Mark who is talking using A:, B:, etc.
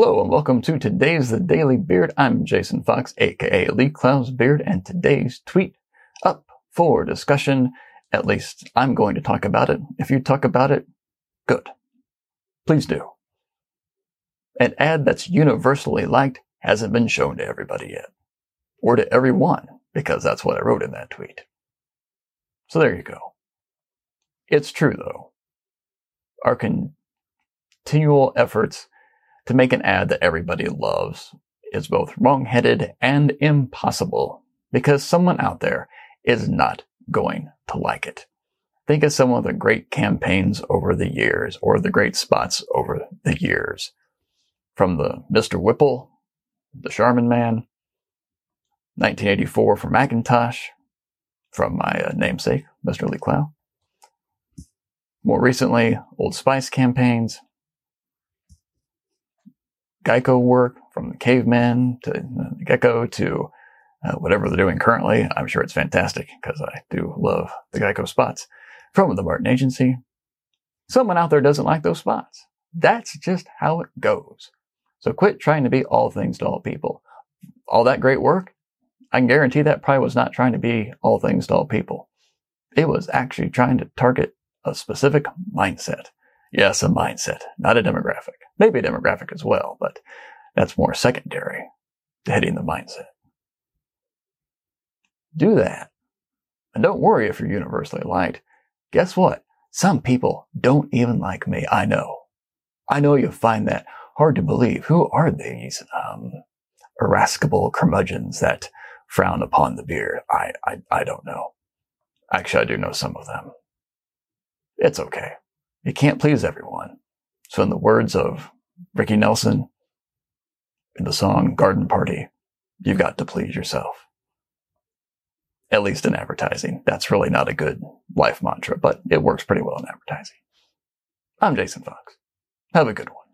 A: Hello and welcome to today's The Daily Beard. I'm Jason Fox, aka Lee Clow's Beard, and today's tweet up for discussion. At least I'm going to talk about it. If you talk about it, good. Please do. An ad that's universally liked hasn't been shown to everybody yet. Or to everyone, because that's what I wrote in that tweet. So there you go. It's true though. Our continual efforts to make an ad that everybody loves is both wrong-headed and impossible because someone out there is not going to like it. Think of some of the great campaigns over the years or the great spots over the years. From the Mr. Whipple, the Charmin Man, 1984 for Macintosh, from my uh, namesake, Mr. Lee Clow. More recently, Old Spice campaigns, Geico work from the caveman to the gecko to uh, whatever they're doing currently. I'm sure it's fantastic because I do love the Geico spots from the Martin Agency. Someone out there doesn't like those spots. That's just how it goes. So quit trying to be all things to all people. All that great work, I can guarantee that probably was not trying to be all things to all people. It was actually trying to target a specific mindset. Yes, a mindset, not a demographic. Maybe a demographic as well, but that's more secondary to hitting the mindset. Do that. And don't worry if you're universally liked. Guess what? Some people don't even like me. I know. I know you'll find that hard to believe. Who are these um, irascible curmudgeons that frown upon the beard? I, I, I don't know. Actually, I do know some of them. It's okay. You can't please everyone. So in the words of Ricky Nelson in the song Garden Party, you've got to please yourself. At least in advertising. That's really not a good life mantra, but it works pretty well in advertising. I'm Jason Fox. Have a good one.